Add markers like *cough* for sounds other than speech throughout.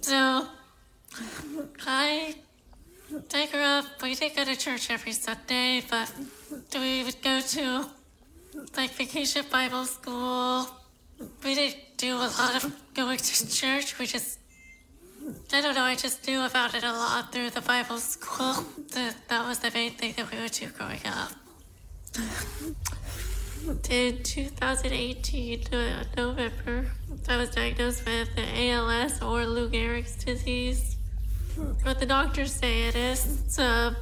So, I, I grew up, we didn't go to church every Sunday, but we would go to like vacation Bible school. We didn't do a lot of going to church. We just, I don't know, I just knew about it a lot through the Bible school. That, that was the main thing that we would do growing up. In 2018, uh, November, I was diagnosed with ALS or Lou Gehrig's disease. What the doctors say it is, uh,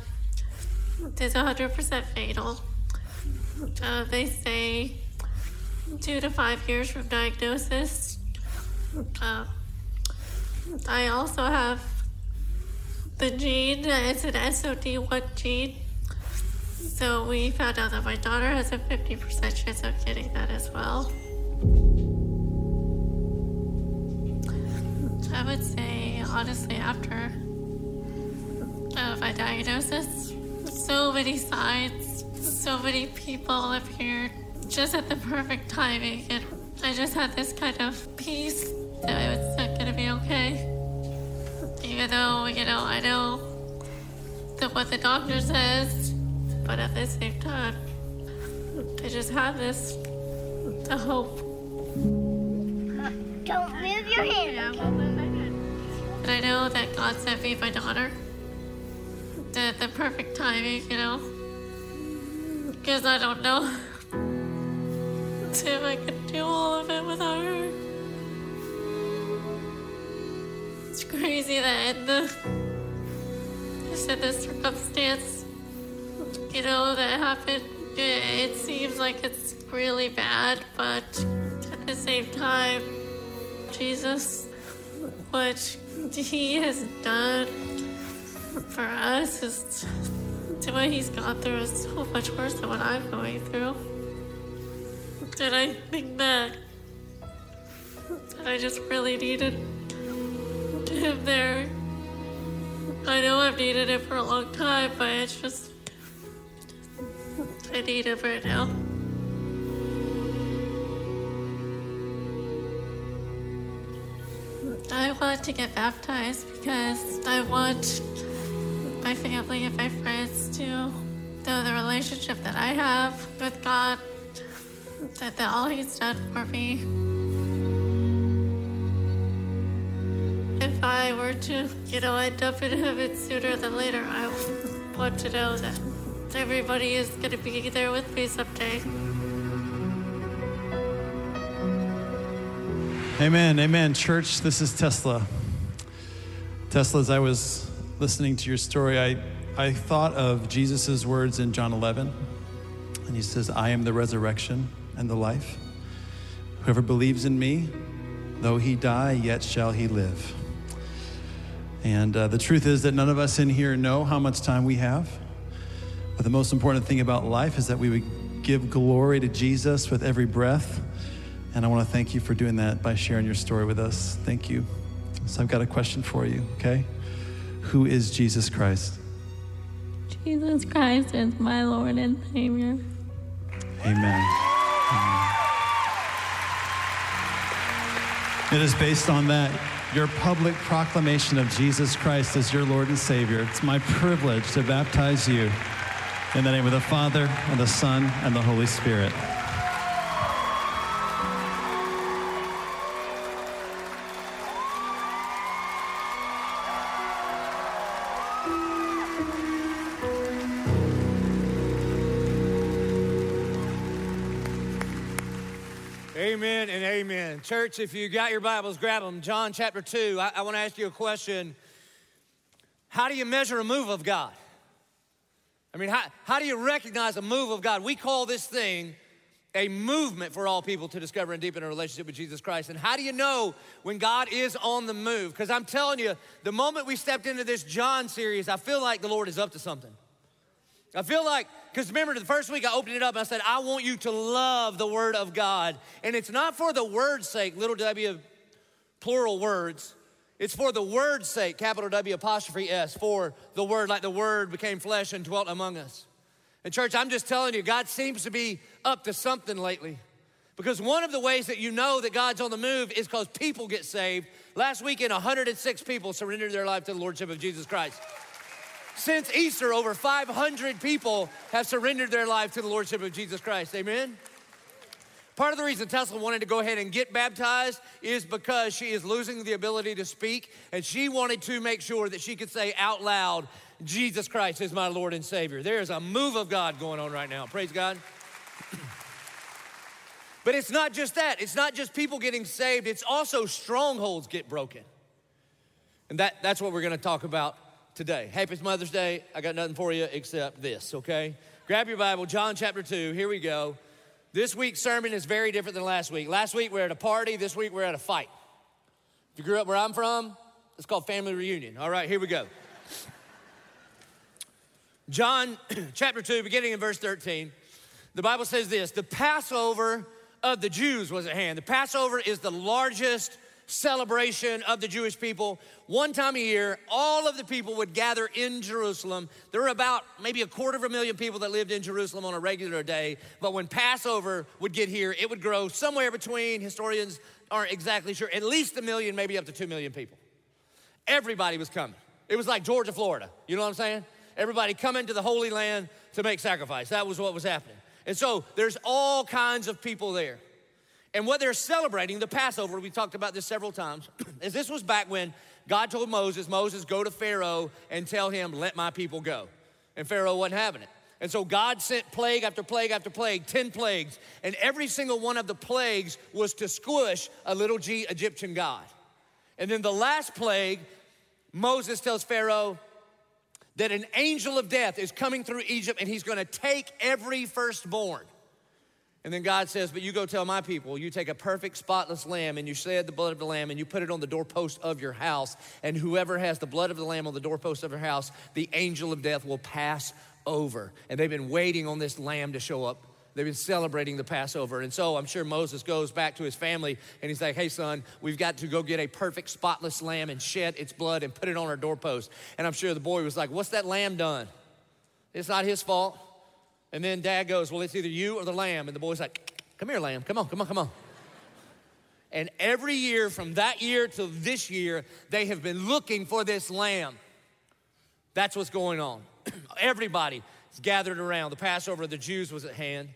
it's 100% fatal. Uh, they say two to five years from diagnosis. Uh, I also have the gene, it's an SOD1 gene. So we found out that my daughter has a 50% chance of getting that as well. I would say, honestly, after uh, my diagnosis, so many signs, so many people appeared just at the perfect timing, and I just had this kind of peace that it was going to be okay. Even though, you know, I know that what the doctor says, but at the same time, I just have this the hope. Don't move your hand. And I know that God sent me my daughter. The, the perfect timing, you know. Because I don't know *laughs* if I could do all of it without her. It's crazy that in the just in this circumstance, you know, that happened. It, it seems like it's really bad, but at the same time, Jesus, what He has done for us is to what He's gone through is so much worse than what I'm going through. And I think that, that I just really needed Him there. I know I've needed it for a long time, but it's just I need him right now. I want to get baptized because I want my family and my friends to know the relationship that I have with God, that, that all He's done for me. If I were to, you know, end up in heaven sooner than later, I want to know that everybody is going to be there with me someday. Amen, amen. Church, this is Tesla. Tesla, as I was listening to your story, I, I thought of Jesus' words in John 11. And he says, I am the resurrection and the life. Whoever believes in me, though he die, yet shall he live. And uh, the truth is that none of us in here know how much time we have. But the most important thing about life is that we would give glory to Jesus with every breath. And I want to thank you for doing that by sharing your story with us. Thank you. So I've got a question for you, okay? Who is Jesus Christ? Jesus Christ is my Lord and Savior. Amen. Amen. It is based on that, your public proclamation of Jesus Christ as your Lord and Savior. It's my privilege to baptize you in the name of the Father, and the Son, and the Holy Spirit. Amen and amen. Church, if you got your Bibles, grab them. John chapter 2. I, I want to ask you a question. How do you measure a move of God? I mean, how, how do you recognize a move of God? We call this thing a movement for all people to discover and deepen a relationship with Jesus Christ. And how do you know when God is on the move? Because I'm telling you, the moment we stepped into this John series, I feel like the Lord is up to something. I feel like, because remember, the first week I opened it up and I said, I want you to love the Word of God. And it's not for the word's sake, little w, plural words. It's for the word's sake, capital W apostrophe S, for the word, like the word became flesh and dwelt among us. And church, I'm just telling you, God seems to be up to something lately. Because one of the ways that you know that God's on the move is because people get saved. Last weekend, 106 people surrendered their life to the Lordship of Jesus Christ. Since Easter, over 500 people have surrendered their life to the Lordship of Jesus Christ. Amen? Part of the reason Tesla wanted to go ahead and get baptized is because she is losing the ability to speak, and she wanted to make sure that she could say out loud, Jesus Christ is my Lord and Savior. There is a move of God going on right now. Praise God. *clears throat* but it's not just that, it's not just people getting saved, it's also strongholds get broken. And that, that's what we're gonna talk about today. Happy Mother's Day. I got nothing for you except this, okay? Grab your Bible, John chapter 2, here we go. This week's sermon is very different than last week. Last week we're at a party, this week we're at a fight. If you grew up where I'm from, it's called family reunion. All right, here we go. John *clears throat* chapter 2, beginning in verse 13, the Bible says this The Passover of the Jews was at hand. The Passover is the largest celebration of the Jewish people. One time a year, all of the people would gather in Jerusalem. There were about maybe a quarter of a million people that lived in Jerusalem on a regular day. But when Passover would get here, it would grow somewhere between, historians aren't exactly sure, at least a million, maybe up to two million people. Everybody was coming. It was like Georgia, Florida. You know what I'm saying? Everybody coming to the Holy Land to make sacrifice. That was what was happening. And so there's all kinds of people there. And what they're celebrating, the Passover, we talked about this several times, *clears throat* is this was back when God told Moses, Moses, go to Pharaoh and tell him, let my people go. And Pharaoh wasn't having it. And so God sent plague after plague after plague, 10 plagues. And every single one of the plagues was to squish a little g Egyptian god. And then the last plague, Moses tells Pharaoh that an angel of death is coming through Egypt and he's gonna take every firstborn. And then God says, But you go tell my people, you take a perfect, spotless lamb and you shed the blood of the lamb and you put it on the doorpost of your house. And whoever has the blood of the lamb on the doorpost of your house, the angel of death will pass over. And they've been waiting on this lamb to show up. They've been celebrating the Passover. And so I'm sure Moses goes back to his family and he's like, hey, son, we've got to go get a perfect, spotless lamb and shed its blood and put it on our doorpost. And I'm sure the boy was like, what's that lamb done? It's not his fault. And then dad goes, Well, it's either you or the lamb. And the boy's like, Come here, lamb. Come on, come on, come on. And every year from that year to this year, they have been looking for this lamb. That's what's going on. *clears throat* Everybody is gathered around. The Passover of the Jews was at hand.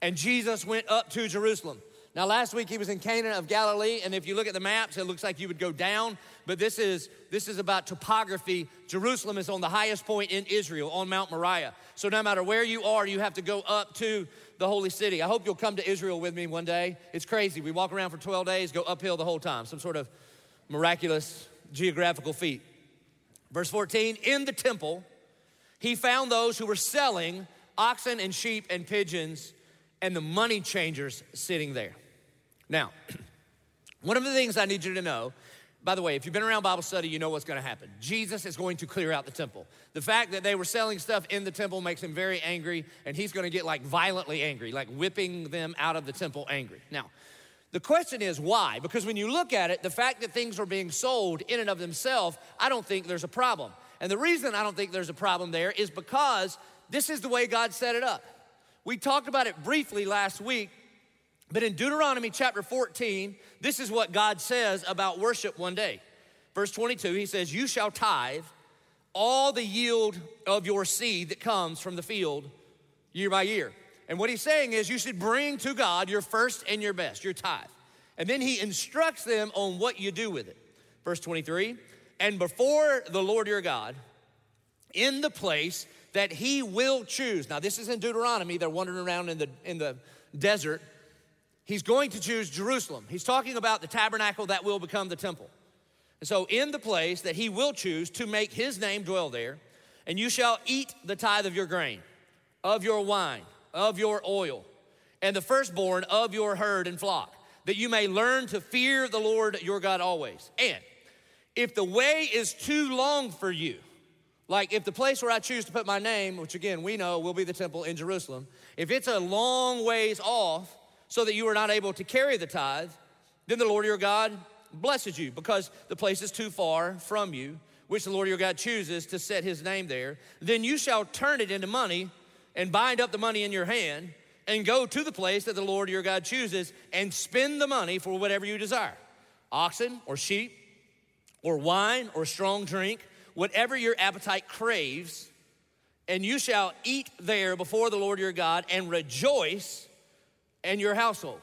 And Jesus went up to Jerusalem. Now, last week he was in Cana of Galilee, and if you look at the maps, it looks like you would go down, but this is, this is about topography. Jerusalem is on the highest point in Israel, on Mount Moriah. So, no matter where you are, you have to go up to the holy city. I hope you'll come to Israel with me one day. It's crazy. We walk around for 12 days, go uphill the whole time, some sort of miraculous geographical feat. Verse 14 In the temple, he found those who were selling oxen and sheep and pigeons and the money changers sitting there. Now, *clears throat* one of the things I need you to know, by the way, if you've been around Bible study, you know what's going to happen. Jesus is going to clear out the temple. The fact that they were selling stuff in the temple makes him very angry, and he's going to get like violently angry, like whipping them out of the temple angry. Now, the question is why? Because when you look at it, the fact that things are being sold in and of themselves, I don't think there's a problem. And the reason I don't think there's a problem there is because this is the way God set it up. We talked about it briefly last week, but in Deuteronomy chapter 14, this is what God says about worship one day. Verse 22, he says, You shall tithe all the yield of your seed that comes from the field year by year. And what he's saying is, you should bring to God your first and your best, your tithe. And then he instructs them on what you do with it. Verse 23, and before the Lord your God, in the place that he will choose. Now, this is in Deuteronomy. They're wandering around in the, in the desert. He's going to choose Jerusalem. He's talking about the tabernacle that will become the temple. And so, in the place that he will choose to make his name dwell there, and you shall eat the tithe of your grain, of your wine, of your oil, and the firstborn of your herd and flock, that you may learn to fear the Lord your God always. And if the way is too long for you, like if the place where I choose to put my name, which again we know will be the temple in Jerusalem, if it's a long ways off so that you are not able to carry the tithe, then the Lord your God blesses you because the place is too far from you, which the Lord your God chooses to set his name there. Then you shall turn it into money and bind up the money in your hand and go to the place that the Lord your God chooses and spend the money for whatever you desire oxen or sheep or wine or strong drink, whatever your appetite craves, and you shall eat there before the Lord your God and rejoice in your household.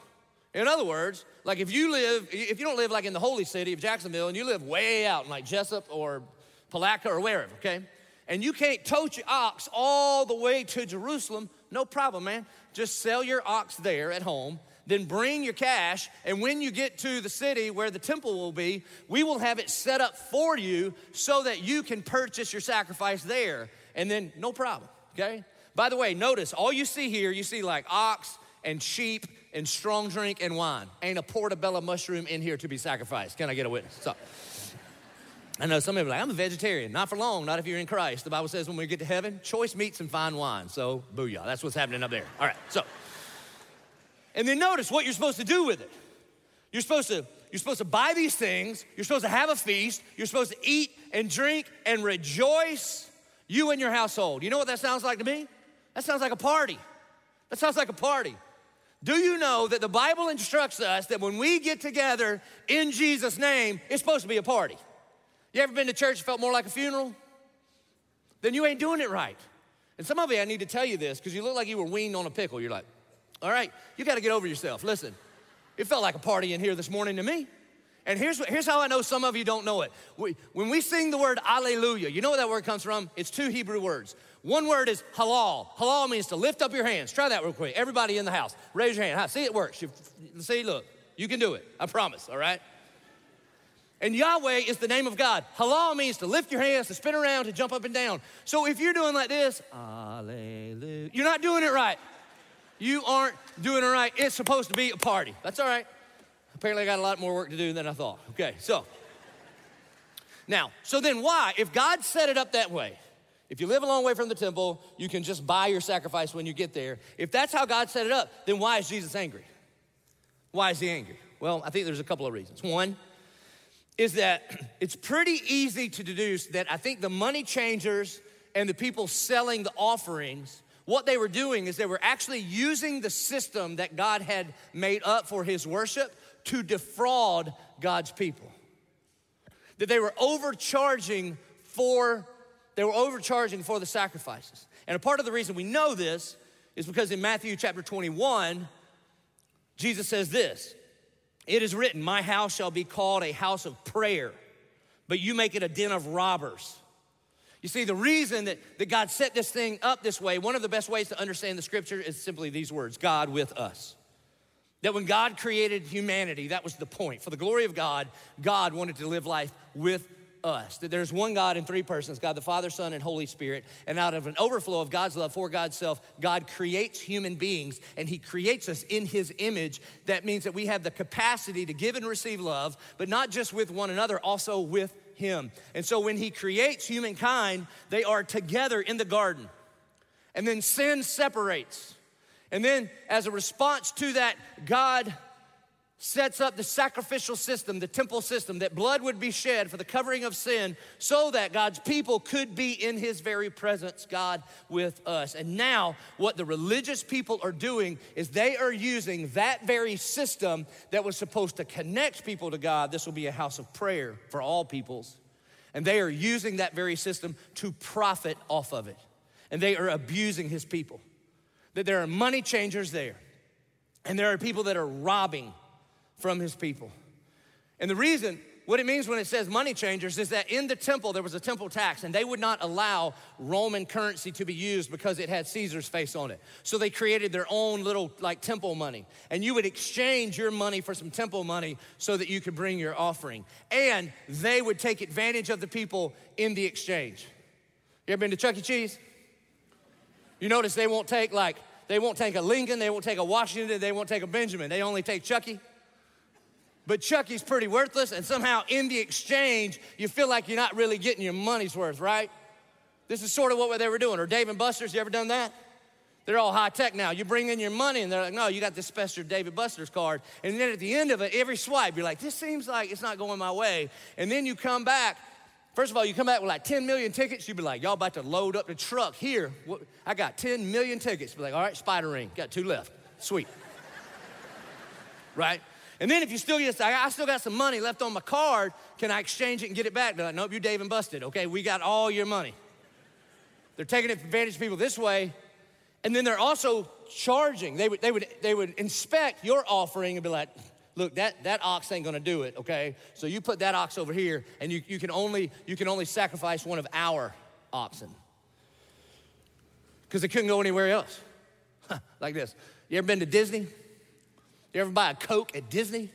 In other words, like if you live, if you don't live like in the holy city of Jacksonville and you live way out in like Jesup or Palatka or wherever, okay? And you can't tote your ox all the way to Jerusalem, no problem, man. Just sell your ox there at home, then bring your cash, and when you get to the city where the temple will be, we will have it set up for you so that you can purchase your sacrifice there. And then no problem, okay? By the way, notice all you see here, you see like ox and sheep and strong drink and wine. Ain't a portobello mushroom in here to be sacrificed. Can I get a witness? So, I know some people like, I'm a vegetarian. Not for long, not if you're in Christ. The Bible says when we get to heaven, choice meats and fine wine. So, booyah. That's what's happening up there. All right, so. And then notice what you're supposed to do with it. You're supposed to you're supposed to buy these things. You're supposed to have a feast. You're supposed to eat and drink and rejoice, you and your household. You know what that sounds like to me? That sounds like a party. That sounds like a party. Do you know that the Bible instructs us that when we get together in Jesus' name, it's supposed to be a party? You ever been to church and felt more like a funeral? Then you ain't doing it right. And some of you, I need to tell you this because you look like you were weaned on a pickle. You're like, all right, you got to get over yourself. Listen, it felt like a party in here this morning to me. And here's, here's how I know some of you don't know it. We, when we sing the word alleluia, you know where that word comes from? It's two Hebrew words. One word is halal. Halal means to lift up your hands. Try that real quick. Everybody in the house, raise your hand. See, it works. You, see, look, you can do it. I promise, all right? And Yahweh is the name of God. Halal means to lift your hands, to spin around, to jump up and down. So if you're doing like this, you're not doing it right. You aren't doing it right. It's supposed to be a party. That's all right. Apparently, I got a lot more work to do than I thought. Okay, so. Now, so then why? If God set it up that way, if you live a long way from the temple, you can just buy your sacrifice when you get there. If that's how God set it up, then why is Jesus angry? Why is he angry? Well, I think there's a couple of reasons. One is that *clears throat* it's pretty easy to deduce that I think the money changers and the people selling the offerings, what they were doing is they were actually using the system that God had made up for his worship to defraud God's people. That they were overcharging for they were overcharging for the sacrifices. And a part of the reason we know this is because in Matthew chapter 21, Jesus says this It is written, My house shall be called a house of prayer, but you make it a den of robbers. You see, the reason that, that God set this thing up this way, one of the best ways to understand the scripture is simply these words God with us. That when God created humanity, that was the point. For the glory of God, God wanted to live life with us. That there's one God in three persons God the Father, Son, and Holy Spirit. And out of an overflow of God's love for God's self, God creates human beings and He creates us in His image. That means that we have the capacity to give and receive love, but not just with one another, also with Him. And so when He creates humankind, they are together in the garden. And then sin separates. And then, as a response to that, God sets up the sacrificial system, the temple system, that blood would be shed for the covering of sin so that God's people could be in his very presence, God with us. And now, what the religious people are doing is they are using that very system that was supposed to connect people to God. This will be a house of prayer for all peoples. And they are using that very system to profit off of it. And they are abusing his people. That there are money changers there. And there are people that are robbing from his people. And the reason, what it means when it says money changers, is that in the temple there was a temple tax, and they would not allow Roman currency to be used because it had Caesar's face on it. So they created their own little like temple money. And you would exchange your money for some temple money so that you could bring your offering. And they would take advantage of the people in the exchange. You ever been to Chuck E. Cheese? You notice they won't take like, they won't take a Lincoln, they won't take a Washington, they won't take a Benjamin. They only take Chucky but Chucky's pretty worthless, and somehow in the exchange, you feel like you're not really getting your money's worth, right? This is sort of what they were doing. Or Dave and Buster's, you ever done that? They're all high tech now. You bring in your money, and they're like, no, you got this special David Buster's card. And then at the end of it, every swipe, you're like, this seems like it's not going my way. And then you come back. First of all, you come back with like 10 million tickets. You'd be like, y'all about to load up the truck here. I got 10 million tickets. Be like, all right, spider ring, got two left. Sweet. *laughs* right? And then if you still get, I still got some money left on my card, can I exchange it and get it back? They're like, nope, you're Dave and busted. Okay, we got all your money. They're taking advantage of people this way. And then they're also charging. They would, they would, they would inspect your offering and be like, look, that, that ox ain't gonna do it, okay? So you put that ox over here, and you, you, can, only, you can only sacrifice one of our oxen. Because they couldn't go anywhere else. *laughs* like this. You ever been to Disney? You ever buy a Coke at Disney?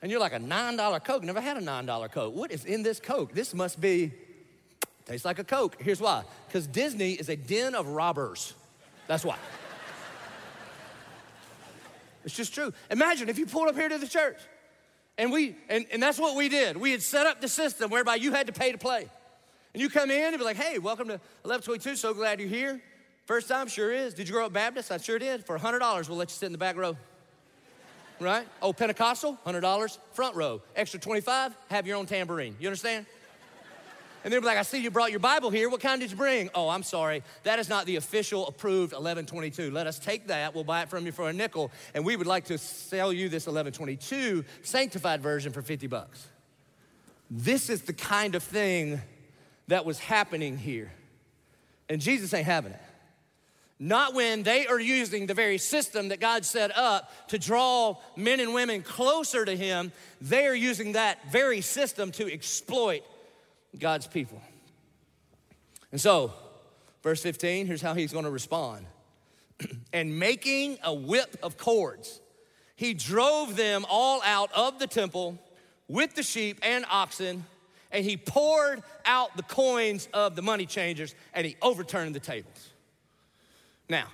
And you're like, a $9 Coke? Never had a $9 Coke. What is in this Coke? This must be, tastes like a Coke. Here's why. Because Disney is a den of robbers. That's why. *laughs* it's just true. Imagine if you pulled up here to the church and we, and, and that's what we did. We had set up the system whereby you had to pay to play. And you come in and be like, hey, welcome to 1122. So glad you're here. First time, sure is. Did you grow up Baptist? I sure did. For $100, we'll let you sit in the back row right? Oh, Pentecostal, $100, front row. Extra 25, have your own tambourine. You understand? And they'll be like, I see you brought your Bible here. What kind did you bring? Oh, I'm sorry. That is not the official approved 1122. Let us take that. We'll buy it from you for a nickel. And we would like to sell you this 1122 sanctified version for 50 bucks. This is the kind of thing that was happening here. And Jesus ain't having it not when they are using the very system that God set up to draw men and women closer to Him. They are using that very system to exploit God's people. And so, verse 15, here's how He's gonna respond. *clears throat* and making a whip of cords, He drove them all out of the temple with the sheep and oxen, and He poured out the coins of the money changers, and He overturned the tables. Now,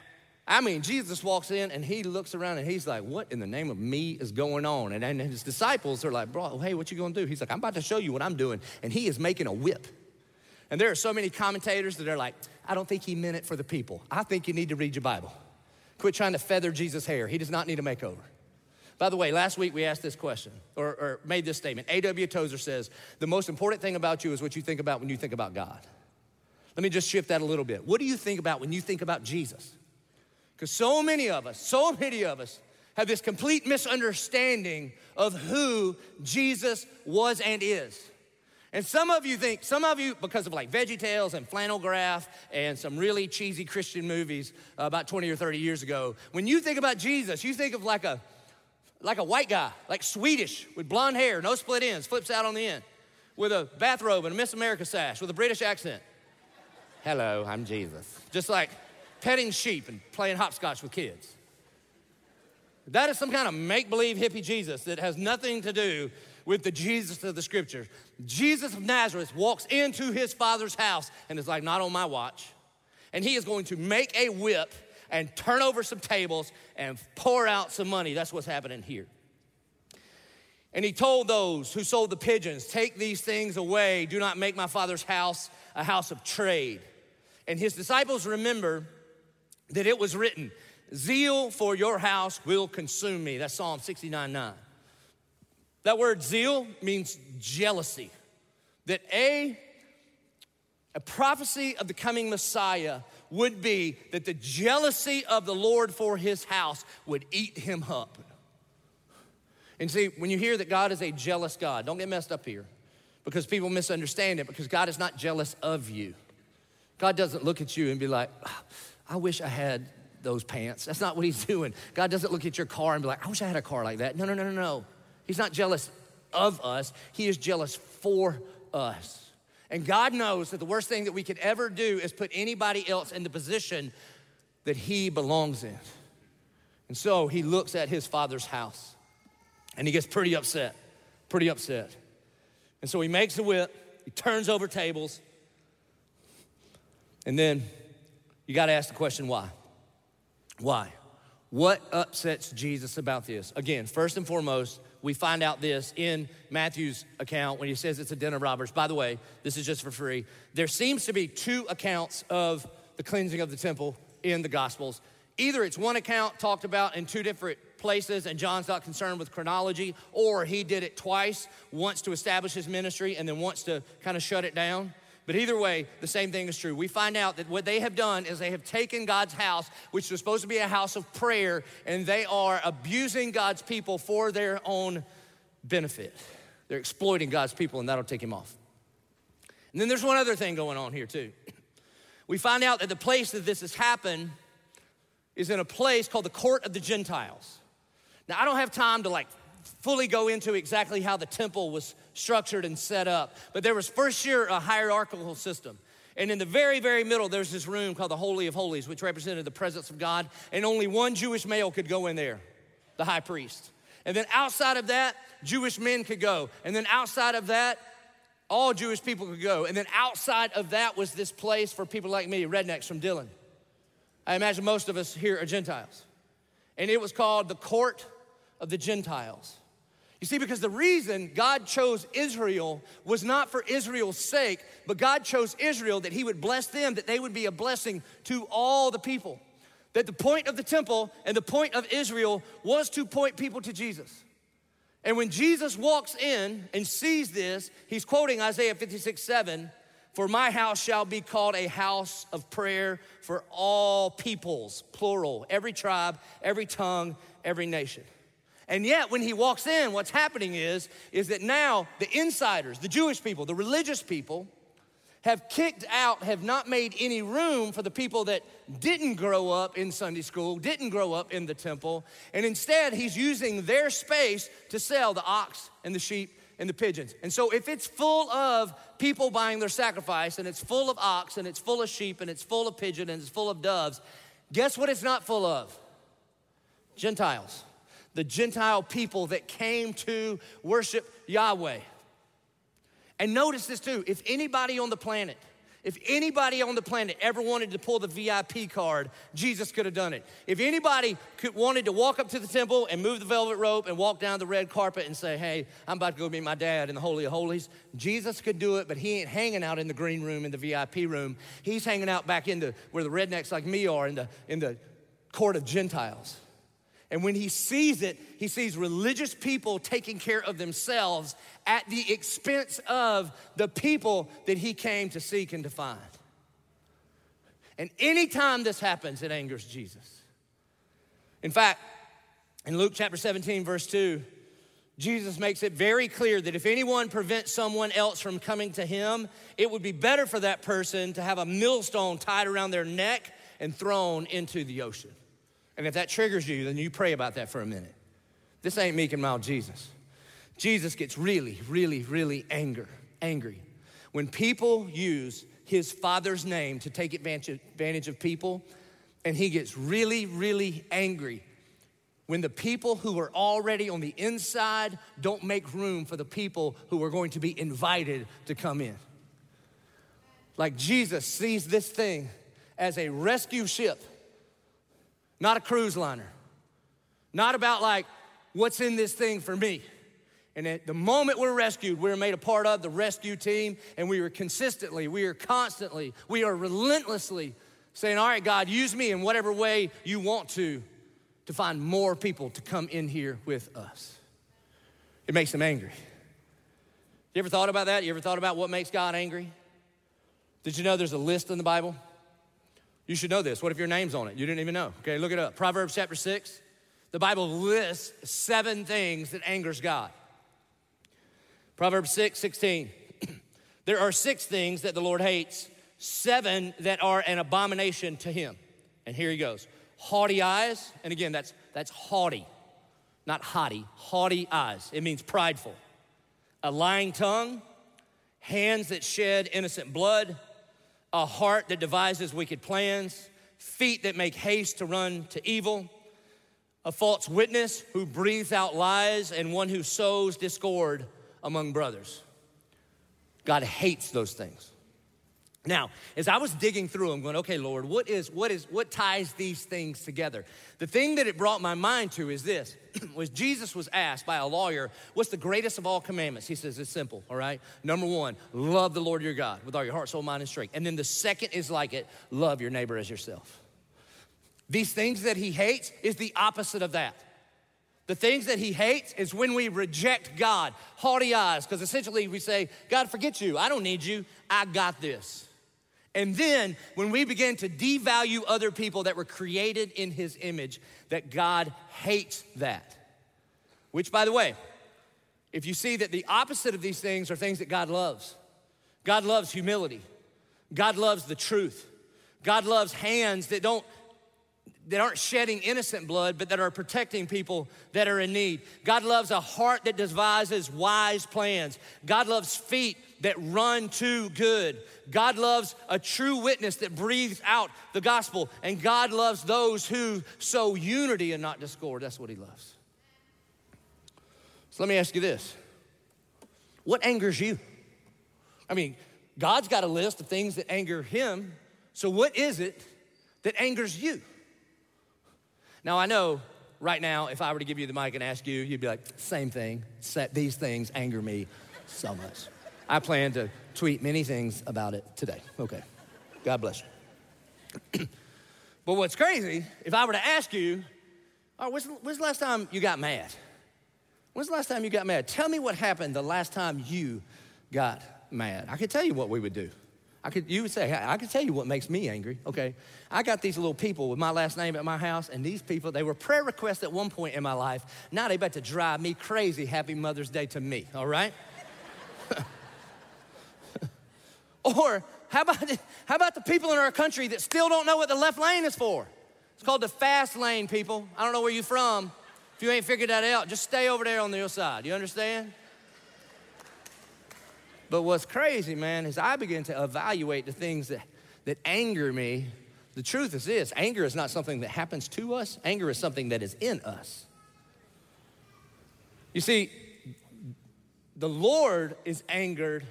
I mean, Jesus walks in and he looks around and he's like, What in the name of me is going on? And, and his disciples are like, Bro, hey, what you gonna do? He's like, I'm about to show you what I'm doing. And he is making a whip. And there are so many commentators that are like, I don't think he meant it for the people. I think you need to read your Bible. Quit trying to feather Jesus' hair. He does not need a makeover. By the way, last week we asked this question or, or made this statement. A.W. Tozer says, The most important thing about you is what you think about when you think about God. Let me just shift that a little bit. What do you think about when you think about Jesus? Because so many of us, so many of us have this complete misunderstanding of who Jesus was and is. And some of you think, some of you, because of like Veggie Tales and Flannel Graph and some really cheesy Christian movies about 20 or 30 years ago, when you think about Jesus, you think of like a, like a white guy, like Swedish, with blonde hair, no split ends, flips out on the end, with a bathrobe and a Miss America sash, with a British accent. Hello, I'm Jesus. Just like petting sheep and playing hopscotch with kids. That is some kind of make believe hippie Jesus that has nothing to do with the Jesus of the scriptures. Jesus of Nazareth walks into his father's house and is like, Not on my watch. And he is going to make a whip and turn over some tables and pour out some money. That's what's happening here. And he told those who sold the pigeons, Take these things away. Do not make my father's house a house of trade. And his disciples remember that it was written, Zeal for your house will consume me. That's Psalm 69 9. That word zeal means jealousy. That a, a prophecy of the coming Messiah would be that the jealousy of the Lord for his house would eat him up. And see, when you hear that God is a jealous God, don't get messed up here because people misunderstand it because God is not jealous of you. God doesn't look at you and be like, ah, I wish I had those pants. That's not what he's *laughs* doing. God doesn't look at your car and be like, I wish I had a car like that. No, no, no, no, no. He's not jealous of us, he is jealous for us. And God knows that the worst thing that we could ever do is put anybody else in the position that he belongs in. And so he looks at his father's house and he gets pretty upset, pretty upset. And so he makes a whip, he turns over tables, and then you got to ask the question why? Why? What upsets Jesus about this? Again, first and foremost, we find out this in Matthew's account when he says it's a den of robbers. By the way, this is just for free. There seems to be two accounts of the cleansing of the temple in the Gospels. Either it's one account talked about in two different places and John's not concerned with chronology, or he did it twice, once to establish his ministry and then once to kind of shut it down. But either way, the same thing is true. We find out that what they have done is they have taken God's house, which was supposed to be a house of prayer, and they are abusing God's people for their own benefit. They're exploiting God's people, and that'll take him off. And then there's one other thing going on here, too. We find out that the place that this has happened is in a place called the court of the Gentiles. Now, I don't have time to like fully go into exactly how the temple was structured and set up, but there was first year a hierarchical system. And in the very, very middle, there's this room called the Holy of Holies, which represented the presence of God, and only one Jewish male could go in there, the high priest. And then outside of that, Jewish men could go. And then outside of that, all Jewish people could go. And then outside of that was this place for people like me, rednecks from Dillon. I imagine most of us here are Gentiles. And it was called the court of the Gentiles. You see, because the reason God chose Israel was not for Israel's sake, but God chose Israel that He would bless them, that they would be a blessing to all the people. That the point of the temple and the point of Israel was to point people to Jesus. And when Jesus walks in and sees this, he's quoting Isaiah 56 7 For my house shall be called a house of prayer for all peoples, plural, every tribe, every tongue, every nation. And yet, when he walks in, what's happening is, is that now the insiders, the Jewish people, the religious people, have kicked out, have not made any room for the people that didn't grow up in Sunday school, didn't grow up in the temple, and instead he's using their space to sell the ox and the sheep and the pigeons. And so if it's full of people buying their sacrifice, and it's full of ox, and it's full of sheep, and it's full of pigeon, and it's full of doves, guess what it's not full of? Gentiles the Gentile people that came to worship Yahweh. And notice this too if anybody on the planet, if anybody on the planet ever wanted to pull the VIP card, Jesus could have done it. If anybody could, wanted to walk up to the temple and move the velvet rope and walk down the red carpet and say, Hey, I'm about to go meet my dad in the Holy of Holies, Jesus could do it, but he ain't hanging out in the green room, in the VIP room. He's hanging out back in the, where the rednecks like me are, in the, in the court of Gentiles. And when he sees it, he sees religious people taking care of themselves at the expense of the people that he came to seek and to find. And anytime this happens, it angers Jesus. In fact, in Luke chapter 17, verse 2, Jesus makes it very clear that if anyone prevents someone else from coming to him, it would be better for that person to have a millstone tied around their neck and thrown into the ocean. And if that triggers you, then you pray about that for a minute. This ain't meek and mild Jesus. Jesus gets really, really, really anger, angry when people use his father's name to take advantage of people, and he gets really, really angry when the people who are already on the inside don't make room for the people who are going to be invited to come in. Like Jesus sees this thing as a rescue ship not a cruise liner. Not about like, what's in this thing for me? And at the moment we're rescued, we're made a part of the rescue team, and we are consistently, we are constantly, we are relentlessly saying, All right, God, use me in whatever way you want to, to find more people to come in here with us. It makes them angry. You ever thought about that? You ever thought about what makes God angry? Did you know there's a list in the Bible? You should know this. What if your name's on it? You didn't even know. Okay, look it up. Proverbs chapter 6. The Bible lists seven things that angers God. Proverbs 6, 16. *clears throat* there are six things that the Lord hates, seven that are an abomination to him. And here he goes. Haughty eyes, and again, that's that's haughty, not haughty, haughty eyes. It means prideful. A lying tongue, hands that shed innocent blood, a heart that devises wicked plans, feet that make haste to run to evil, a false witness who breathes out lies, and one who sows discord among brothers. God hates those things. Now, as I was digging through I'm going, okay, Lord, what is what is what ties these things together? The thing that it brought my mind to is this: *clears throat* was Jesus was asked by a lawyer, "What's the greatest of all commandments?" He says it's simple. All right, number one, love the Lord your God with all your heart, soul, mind, and strength. And then the second is like it: love your neighbor as yourself. These things that he hates is the opposite of that. The things that he hates is when we reject God, haughty eyes, because essentially we say, God, forget you. I don't need you. I got this. And then when we begin to devalue other people that were created in his image, that God hates that. Which, by the way, if you see that the opposite of these things are things that God loves, God loves humility, God loves the truth, God loves hands that don't that aren't shedding innocent blood, but that are protecting people that are in need. God loves a heart that devises wise plans. God loves feet that run to good. God loves a true witness that breathes out the gospel. And God loves those who sow unity and not discord. That's what He loves. So let me ask you this What angers you? I mean, God's got a list of things that anger Him. So what is it that angers you? Now, I know right now, if I were to give you the mic and ask you, you'd be like, same thing. These things anger me so much. I plan to tweet many things about it today. Okay. God bless you. *clears throat* but what's crazy, if I were to ask you, right, when's, when's the last time you got mad? When's the last time you got mad? Tell me what happened the last time you got mad. I could tell you what we would do. I could, you would say, I could tell you what makes me angry, okay? I got these little people with my last name at my house, and these people, they were prayer requests at one point in my life. Now they about to drive me crazy. Happy Mother's Day to me, all right? *laughs* or how about, how about the people in our country that still don't know what the left lane is for? It's called the fast lane, people. I don't know where you're from. If you ain't figured that out, just stay over there on the other side. You understand? But what's crazy, man, is I begin to evaluate the things that, that anger me. The truth is this anger is not something that happens to us, anger is something that is in us. You see, the Lord is angered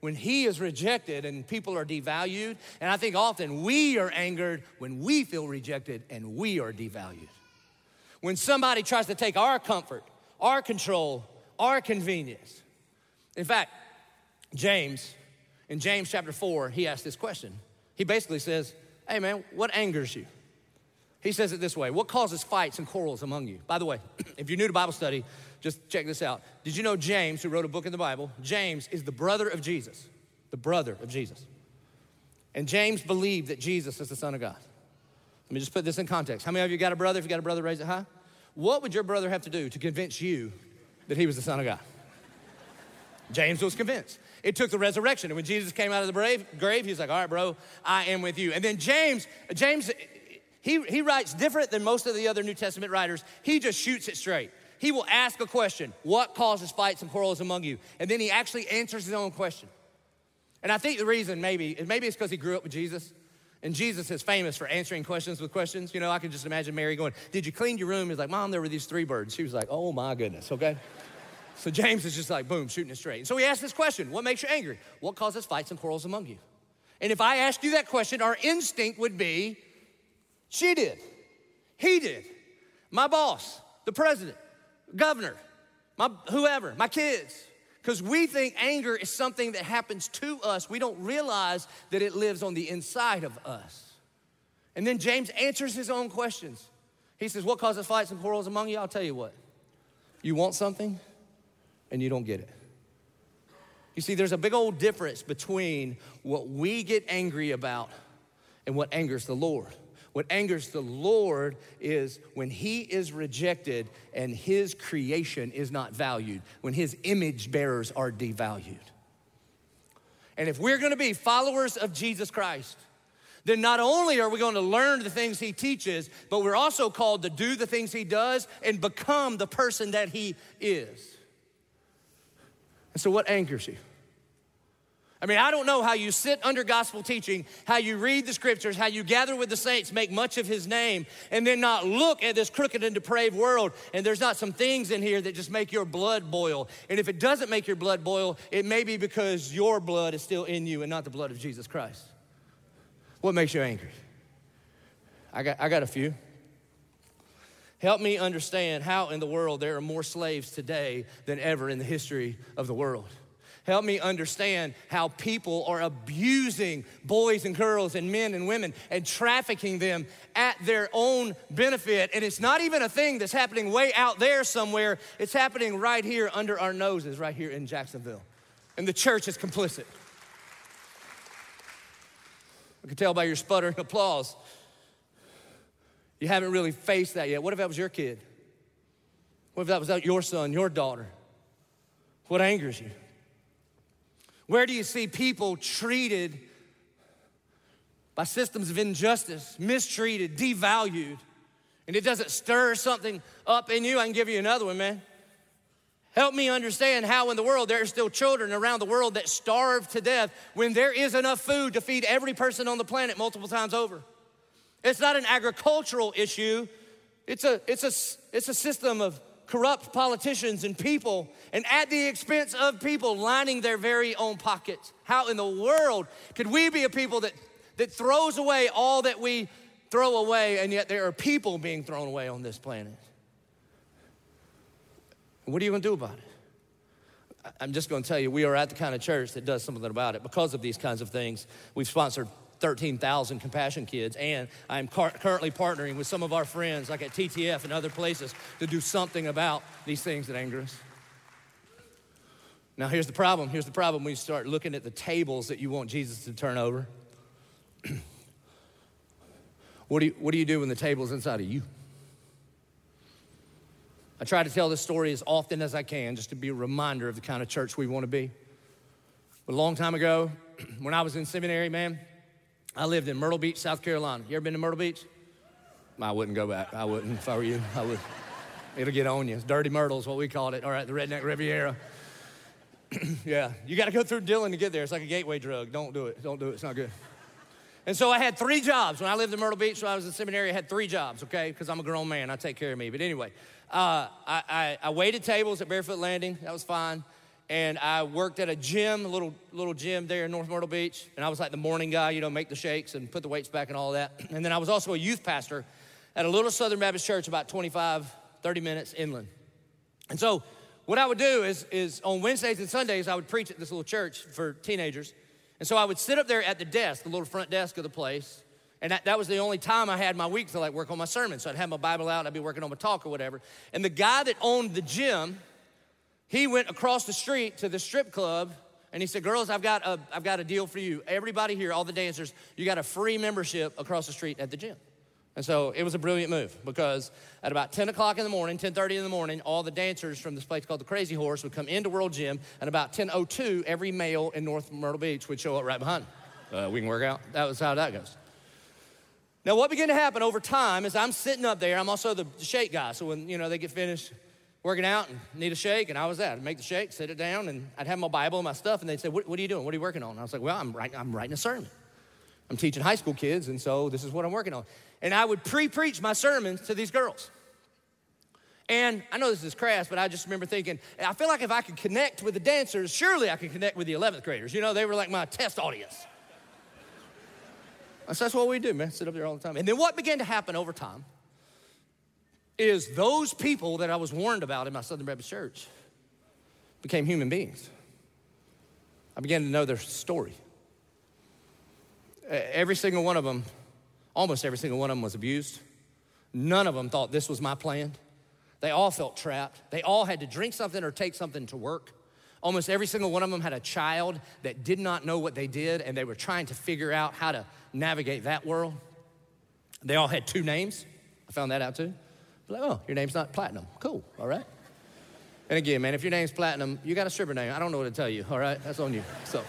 when He is rejected and people are devalued. And I think often we are angered when we feel rejected and we are devalued. When somebody tries to take our comfort, our control, our convenience. In fact, James, in James chapter 4, he asked this question. He basically says, Hey man, what angers you? He says it this way What causes fights and quarrels among you? By the way, *clears throat* if you're new to Bible study, just check this out. Did you know James, who wrote a book in the Bible, James is the brother of Jesus, the brother of Jesus. And James believed that Jesus is the Son of God. Let me just put this in context. How many of you got a brother? If you got a brother, raise it high. What would your brother have to do to convince you that he was the Son of God? *laughs* James was convinced. It took the resurrection. And when Jesus came out of the grave, he's like, all right, bro, I am with you. And then James, James, he, he writes different than most of the other New Testament writers. He just shoots it straight. He will ask a question What causes fights and quarrels among you? And then he actually answers his own question. And I think the reason maybe, maybe it's because he grew up with Jesus. And Jesus is famous for answering questions with questions. You know, I can just imagine Mary going, Did you clean your room? He's like, Mom, there were these three birds. She was like, Oh my goodness, okay? So James is just like, boom, shooting it straight. And so he asks this question What makes you angry? What causes fights and quarrels among you? And if I asked you that question, our instinct would be, She did. He did. My boss, the president, governor, my whoever, my kids. Because we think anger is something that happens to us. We don't realize that it lives on the inside of us. And then James answers his own questions. He says, What causes fights and quarrels among you? I'll tell you what. You want something? And you don't get it. You see, there's a big old difference between what we get angry about and what angers the Lord. What angers the Lord is when He is rejected and His creation is not valued, when His image bearers are devalued. And if we're gonna be followers of Jesus Christ, then not only are we going to learn the things He teaches, but we're also called to do the things He does and become the person that He is. And so, what angers you? I mean, I don't know how you sit under gospel teaching, how you read the scriptures, how you gather with the saints, make much of his name, and then not look at this crooked and depraved world. And there's not some things in here that just make your blood boil. And if it doesn't make your blood boil, it may be because your blood is still in you and not the blood of Jesus Christ. What makes you angry? I got, I got a few. Help me understand how in the world there are more slaves today than ever in the history of the world. Help me understand how people are abusing boys and girls and men and women and trafficking them at their own benefit. And it's not even a thing that's happening way out there somewhere, it's happening right here under our noses, right here in Jacksonville. And the church is complicit. I can tell by your sputtering applause. You haven't really faced that yet. What if that was your kid? What if that was your son, your daughter? What angers you? Where do you see people treated by systems of injustice, mistreated, devalued, and it doesn't stir something up in you? I can give you another one, man. Help me understand how in the world there are still children around the world that starve to death when there is enough food to feed every person on the planet multiple times over. It's not an agricultural issue, it's a, it's a, it's a system of corrupt politicians and people, and at the expense of people lining their very own pockets. How in the world could we be a people that, that throws away all that we throw away, and yet there are people being thrown away on this planet? What are you gonna do about it? I'm just gonna tell you, we are at the kind of church that does something about it because of these kinds of things. We've sponsored 13,000 compassion kids. And I'm car- currently partnering with some of our friends, like at TTF and other places, to do something about these things that anger us. Now, here's the problem. Here's the problem when you start looking at the tables that you want Jesus to turn over. *clears throat* what, do you, what do you do when the table's inside of you? I try to tell this story as often as I can just to be a reminder of the kind of church we want to be. But a long time ago, *clears throat* when I was in seminary, man, I lived in Myrtle Beach, South Carolina. You ever been to Myrtle Beach? I wouldn't go back. I wouldn't if I were you. I would. It'll get on you. Dirty Myrtle is what we called it. All right, the Redneck Riviera. *clears throat* yeah, you got to go through Dillon to get there. It's like a gateway drug. Don't do it. Don't do it. It's not good. And so I had three jobs. When I lived in Myrtle Beach, when I was in seminary, I had three jobs, okay? Because I'm a grown man. I take care of me. But anyway, uh, I, I, I waited tables at Barefoot Landing. That was fine and I worked at a gym, a little little gym there in North Myrtle Beach, and I was like the morning guy, you know, make the shakes and put the weights back and all that. *clears throat* And then I was also a youth pastor at a little Southern Baptist church about 25, 30 minutes inland. And so what I would do is, is on Wednesdays and Sundays, I would preach at this little church for teenagers. And so I would sit up there at the desk, the little front desk of the place, and that, that, was the only time I had my week to like work on my sermon. So I'd have my Bible out, I'd be working on my talk or whatever. And the guy that owned the gym, he went across the street to the strip club and he said, Girls, I've got, a, I've got a deal for you. Everybody here, all the dancers, you got a free membership across the street at the gym. And so it was a brilliant move because at about 10 o'clock in the morning, 10.30 in the morning, all the dancers from this place called the Crazy Horse would come into World Gym. And about 10.02, every male in North Myrtle Beach would show up right behind uh, we can work out. That was how that goes. Now, what began to happen over time is I'm sitting up there. I'm also the shake guy. So when, you know, they get finished, working out and need a shake, and I was that. I'd make the shake, sit it down, and I'd have my Bible and my stuff, and they'd say, what, what, are you doing? What are you working on? And I was like, Well, I'm, write, I'm writing a sermon. I'm teaching high school kids, and so this is what I'm working on. And I would pre preach my sermons to these girls. And I know this is crass, but I just remember thinking, I feel like if I could connect with the dancers, surely I could connect with the 11th graders. You know, they were like my test audience. *laughs* So that's what we do, man. Sit up there all the time. And then what began to happen over time is those people that I was warned about in my Southern Baptist church became human beings. I began to know their story. Every single one of them, almost every single one of them was abused. None of them thought this was my plan. They all felt trapped. They all had to drink something or take something to work. Almost every single one of them had a child that did not know what they did and they were trying to figure out how to navigate that world. They all had two names. I found that out too. Like, oh, your name's not Platinum. Cool, all right. And again, man, if your name's Platinum, you got a stripper name. I don't know what to tell you, all right? That's on you. So.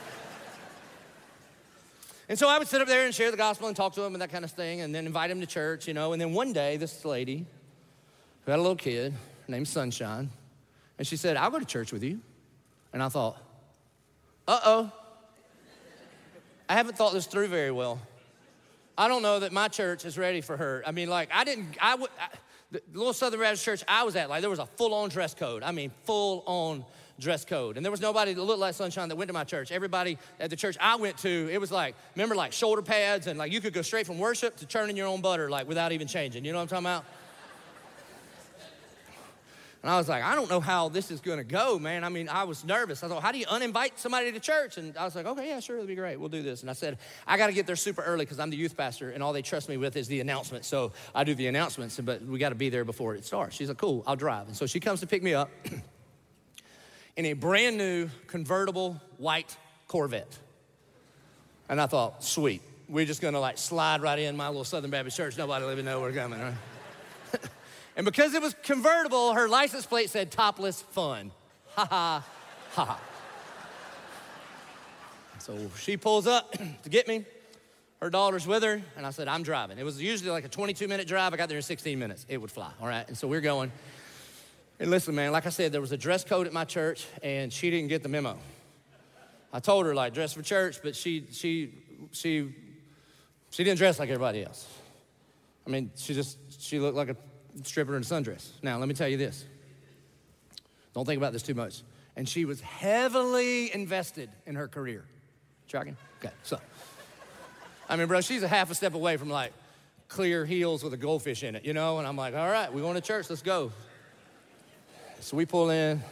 And so I would sit up there and share the gospel and talk to them and that kind of thing, and then invite them to church, you know. And then one day, this lady who had a little kid named Sunshine, and she said, I'll go to church with you. And I thought, uh oh. I haven't thought this through very well. I don't know that my church is ready for her. I mean, like, I didn't, I would, the little Southern Baptist church I was at, like there was a full on dress code. I mean, full on dress code. And there was nobody that looked like Sunshine that went to my church. Everybody at the church I went to, it was like, remember like shoulder pads and like you could go straight from worship to churning your own butter like without even changing. You know what I'm talking about? And I was like, I don't know how this is gonna go, man. I mean, I was nervous. I thought, how do you uninvite somebody to church? And I was like, okay, yeah, sure, it'll be great. We'll do this. And I said, I gotta get there super early because I'm the youth pastor and all they trust me with is the announcement. So I do the announcements, but we gotta be there before it starts. She's like, cool, I'll drive. And so she comes to pick me up *clears throat* in a brand new convertible white Corvette. And I thought, sweet, we're just gonna like slide right in my little Southern Baptist church. Nobody will even know we're coming, right? And because it was convertible, her license plate said topless fun. Ha ha, ha ha. So she pulls up *clears throat* to get me. Her daughter's with her, and I said, I'm driving. It was usually like a 22 minute drive. I got there in 16 minutes. It would fly, all right? And so we're going. And listen, man, like I said, there was a dress code at my church, and she didn't get the memo. I told her, like, dress for church, but she, she, she, she didn't dress like everybody else. I mean, she just, she looked like a stripper in a sundress. Now, let me tell you this. Don't think about this too much. And she was heavily invested in her career. Tracking? Okay, so. I mean, bro, she's a half a step away from like clear heels with a goldfish in it, you know? And I'm like, all right, we going to church, let's go. So we pull in,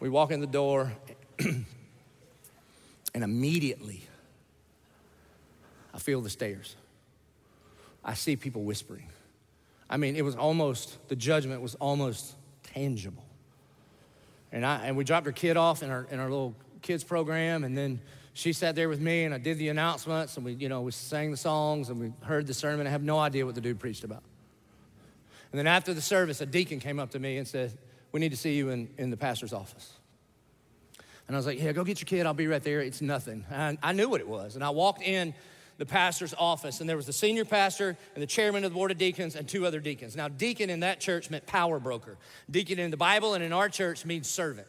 we walk in the door, *clears throat* and immediately I feel the stares. I see people whispering. I mean, it was almost, the judgment was almost tangible. And, I, and we dropped her kid off in our, in our little kids program, and then she sat there with me, and I did the announcements, and we, you know, we sang the songs, and we heard the sermon. I have no idea what the dude preached about. And then after the service, a deacon came up to me and said, We need to see you in, in the pastor's office. And I was like, Yeah, go get your kid. I'll be right there. It's nothing. And I knew what it was. And I walked in the pastor's office, and there was the senior pastor and the chairman of the board of deacons and two other deacons. Now, deacon in that church meant power broker. Deacon in the Bible and in our church means servant.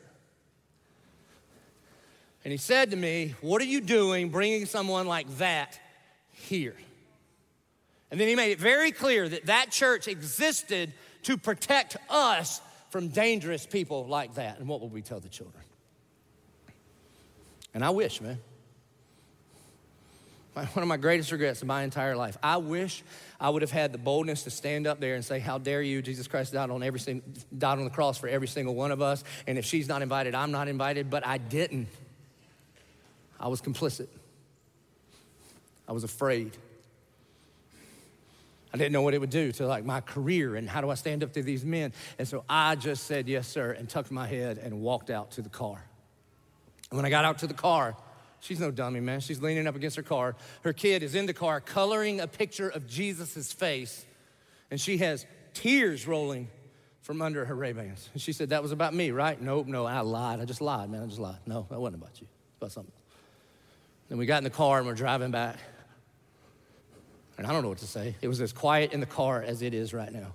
And he said to me, What are you doing bringing someone like that here? And then he made it very clear that that church existed to protect us from dangerous people like that. And what will we tell the children? And I wish, man one of my greatest regrets of my entire life. I wish I would have had the boldness to stand up there and say, "How dare you? Jesus Christ died on every single, died on the cross for every single one of us, and if she's not invited, I'm not invited." But I didn't. I was complicit. I was afraid. I didn't know what it would do to like my career and how do I stand up to these men. And so I just said yes, sir, and tucked my head and walked out to the car. And when I got out to the car, She's no dummy, man. She's leaning up against her car. Her kid is in the car coloring a picture of Jesus' face, and she has tears rolling from under her Ray-Bans. And she said, That was about me, right? Nope, no, I lied. I just lied, man. I just lied. No, that wasn't about you. It's about something. Then we got in the car and we're driving back. And I don't know what to say. It was as quiet in the car as it is right now.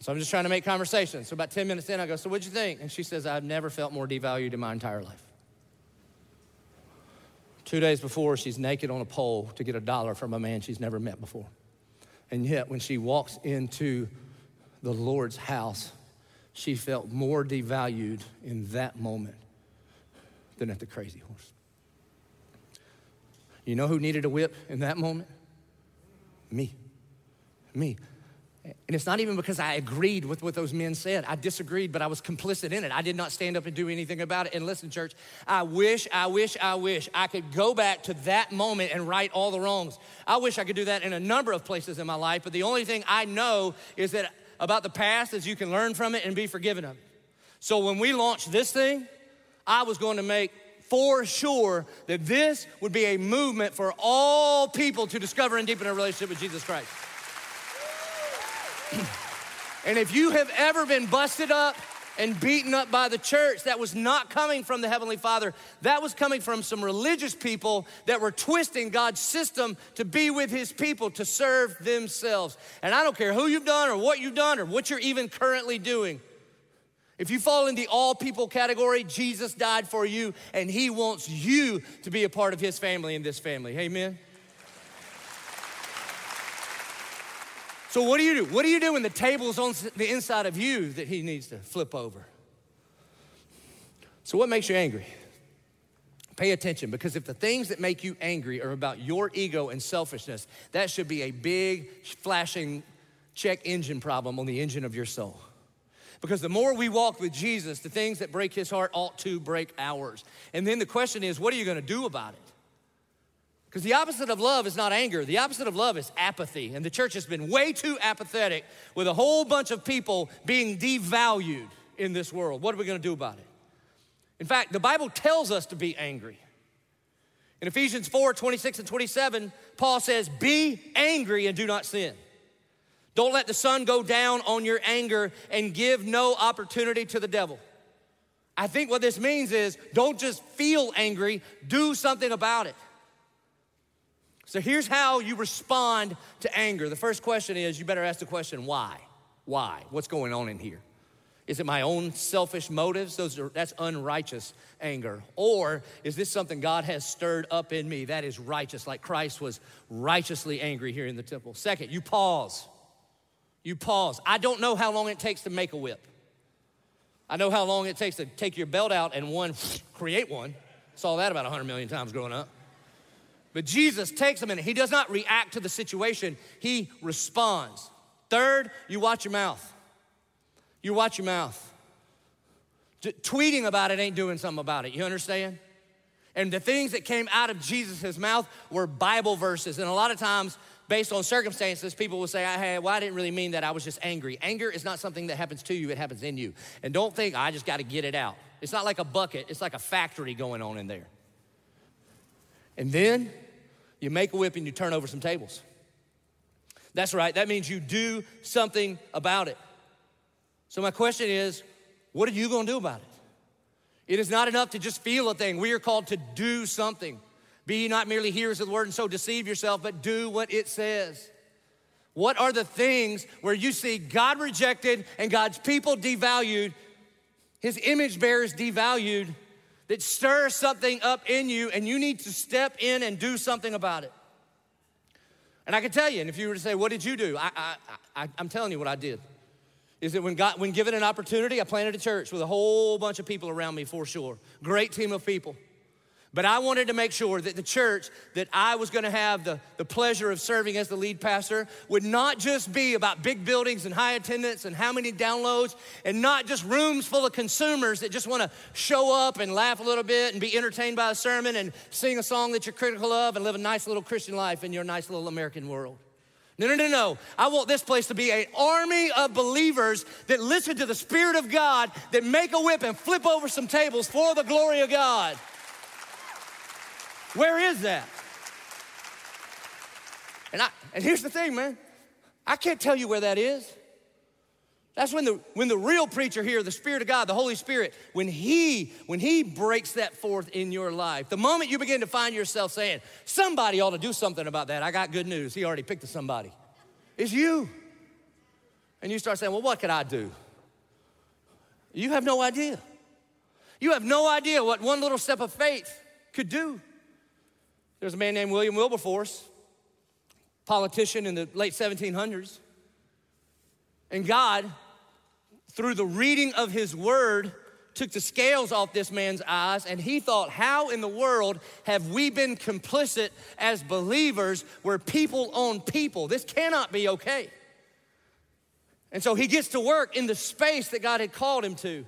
So I'm just trying to make conversation. So about 10 minutes in, I go, So what'd you think? And she says, I've never felt more devalued in my entire life. Two days before, she's naked on a pole to get a dollar from a man she's never met before. And yet, when she walks into the Lord's house, she felt more devalued in that moment than at the crazy horse. You know who needed a whip in that moment? Me. Me. And it's not even because I agreed with what those men said. I disagreed, but I was complicit in it. I did not stand up and do anything about it. And listen, church, I wish, I wish, I wish I could go back to that moment and right all the wrongs. I wish I could do that in a number of places in my life, but the only thing I know is that about the past is you can learn from it and be forgiven of it. So when we launched this thing, I was going to make for sure that this would be a movement for all people to discover and deepen a relationship with Jesus Christ. And if you have ever been busted up and beaten up by the church, that was not coming from the Heavenly Father. That was coming from some religious people that were twisting God's system to be with His people, to serve themselves. And I don't care who you've done or what you've done or what you're even currently doing. If you fall in the all people category, Jesus died for you and He wants you to be a part of His family in this family. Amen. So, what do you do? What do you do when the table's on the inside of you that he needs to flip over? So, what makes you angry? Pay attention because if the things that make you angry are about your ego and selfishness, that should be a big flashing check engine problem on the engine of your soul. Because the more we walk with Jesus, the things that break his heart ought to break ours. And then the question is, what are you gonna do about it? Because the opposite of love is not anger, the opposite of love is apathy. And the church has been way too apathetic with a whole bunch of people being devalued in this world. What are we gonna do about it? In fact, the Bible tells us to be angry. In Ephesians 4 26 and 27, Paul says, Be angry and do not sin. Don't let the sun go down on your anger and give no opportunity to the devil. I think what this means is don't just feel angry, do something about it. So here's how you respond to anger. The first question is you better ask the question why? Why? What's going on in here? Is it my own selfish motives? Those are that's unrighteous anger. Or is this something God has stirred up in me that is righteous, like Christ was righteously angry here in the temple? Second, you pause. You pause. I don't know how long it takes to make a whip. I know how long it takes to take your belt out and one *sniffs* create one. Saw that about 100 million times growing up. But Jesus takes a minute. He does not react to the situation, he responds. Third, you watch your mouth. You watch your mouth. tweeting about it ain't doing something about it. You understand? And the things that came out of Jesus' mouth were Bible verses. And a lot of times, based on circumstances, people will say, hey, well, I didn't really mean that. I was just angry. Anger is not something that happens to you, it happens in you. And don't think, I just got to get it out. It's not like a bucket, it's like a factory going on in there. And then you make a whip and you turn over some tables. That's right, that means you do something about it. So, my question is, what are you gonna do about it? It is not enough to just feel a thing. We are called to do something. Be not merely hearers of the word and so deceive yourself, but do what it says. What are the things where you see God rejected and God's people devalued, his image bearers devalued, that stirs something up in you and you need to step in and do something about it? And I can tell you, and if you were to say, What did you do? I, I, I'm telling you what I did. Is that when God, when given an opportunity, I planted a church with a whole bunch of people around me for sure. Great team of people. But I wanted to make sure that the church that I was gonna have the, the pleasure of serving as the lead pastor would not just be about big buildings and high attendance and how many downloads, and not just rooms full of consumers that just wanna show up and laugh a little bit and be entertained by a sermon and sing a song that you're critical of and live a nice little Christian life in your nice little American world. No, no, no, no. I want this place to be an army of believers that listen to the Spirit of God, that make a whip and flip over some tables for the glory of God. Where is that? And, I, and here's the thing, man. I can't tell you where that is. That's when the when the real preacher here, the Spirit of God, the Holy Spirit, when he when he breaks that forth in your life, the moment you begin to find yourself saying, somebody ought to do something about that, I got good news. He already picked a somebody. It's you. And you start saying, well, what could I do? You have no idea. You have no idea what one little step of faith could do. There's a man named William Wilberforce, politician in the late 1700s. And God, through the reading of his word, took the scales off this man's eyes, and he thought, How in the world have we been complicit as believers where people own people? This cannot be okay. And so he gets to work in the space that God had called him to.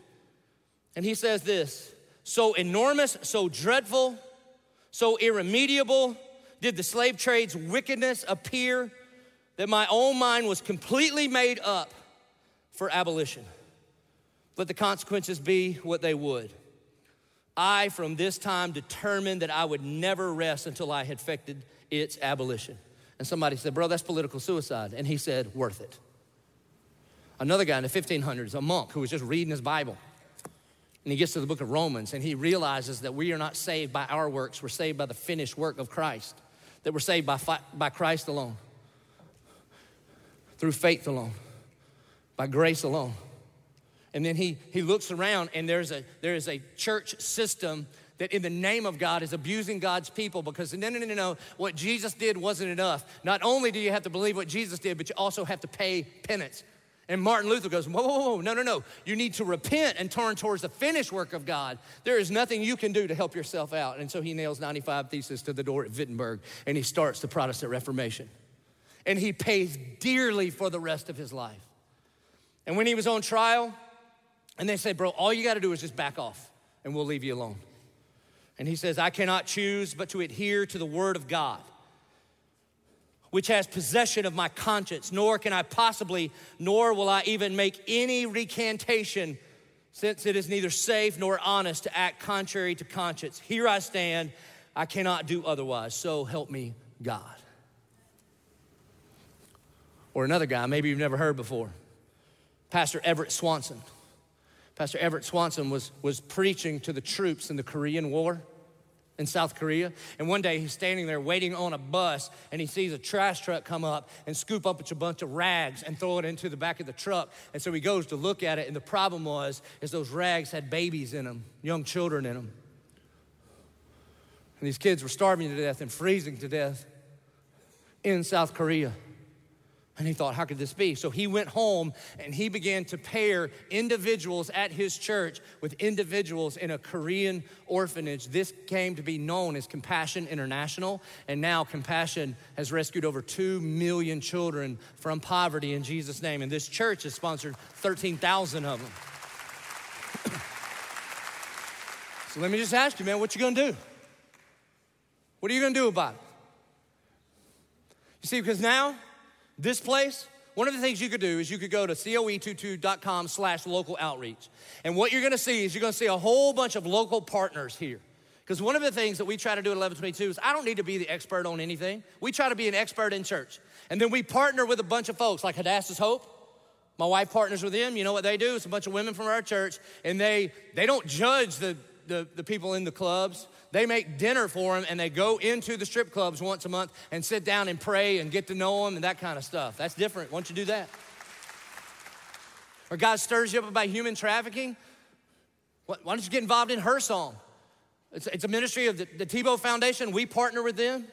And he says this so enormous, so dreadful, so irremediable did the slave trade's wickedness appear that my own mind was completely made up for abolition. Let the consequences be what they would. I, from this time, determined that I would never rest until I had effected its abolition. And somebody said, Bro, that's political suicide. And he said, Worth it. Another guy in the 1500s, a monk who was just reading his Bible, and he gets to the book of Romans and he realizes that we are not saved by our works, we're saved by the finished work of Christ, that we're saved by, by Christ alone, through faith alone, by grace alone. And then he, he looks around and there's a, there is a church system that in the name of God is abusing God's people because no, no, no, no, what Jesus did wasn't enough. Not only do you have to believe what Jesus did, but you also have to pay penance. And Martin Luther goes, whoa, whoa, whoa, no, no, no. You need to repent and turn towards the finished work of God. There is nothing you can do to help yourself out. And so he nails 95 Theses to the door at Wittenberg and he starts the Protestant Reformation. And he pays dearly for the rest of his life. And when he was on trial, And they say, Bro, all you got to do is just back off and we'll leave you alone. And he says, I cannot choose but to adhere to the word of God, which has possession of my conscience, nor can I possibly, nor will I even make any recantation, since it is neither safe nor honest to act contrary to conscience. Here I stand, I cannot do otherwise. So help me, God. Or another guy, maybe you've never heard before, Pastor Everett Swanson. Pastor Everett Swanson was, was preaching to the troops in the Korean War in South Korea. And one day he's standing there waiting on a bus and he sees a trash truck come up and scoop up a bunch of rags and throw it into the back of the truck. And so he goes to look at it and the problem was is those rags had babies in them, young children in them. And these kids were starving to death and freezing to death in South Korea. And he thought, how could this be? So he went home and he began to pair individuals at his church with individuals in a Korean orphanage. This came to be known as Compassion International. And now Compassion has rescued over 2 million children from poverty in Jesus' name. And this church has sponsored 13,000 of them. *clears throat* so let me just ask you, man, what you gonna do? What are you gonna do about it? You see, because now, this place, one of the things you could do is you could go to coe22.com slash local outreach. And what you're gonna see is you're gonna see a whole bunch of local partners here. Because one of the things that we try to do at 1122 is I don't need to be the expert on anything. We try to be an expert in church. And then we partner with a bunch of folks like Hadassah's Hope. My wife partners with them. You know what they do? It's a bunch of women from our church, and they they don't judge the, the, the people in the clubs. They make dinner for them and they go into the strip clubs once a month and sit down and pray and get to know them and that kind of stuff. That's different. Why don't you do that? Or God stirs you up about human trafficking. Why don't you get involved in her song? It's, it's a ministry of the, the Tebow Foundation. We partner with them.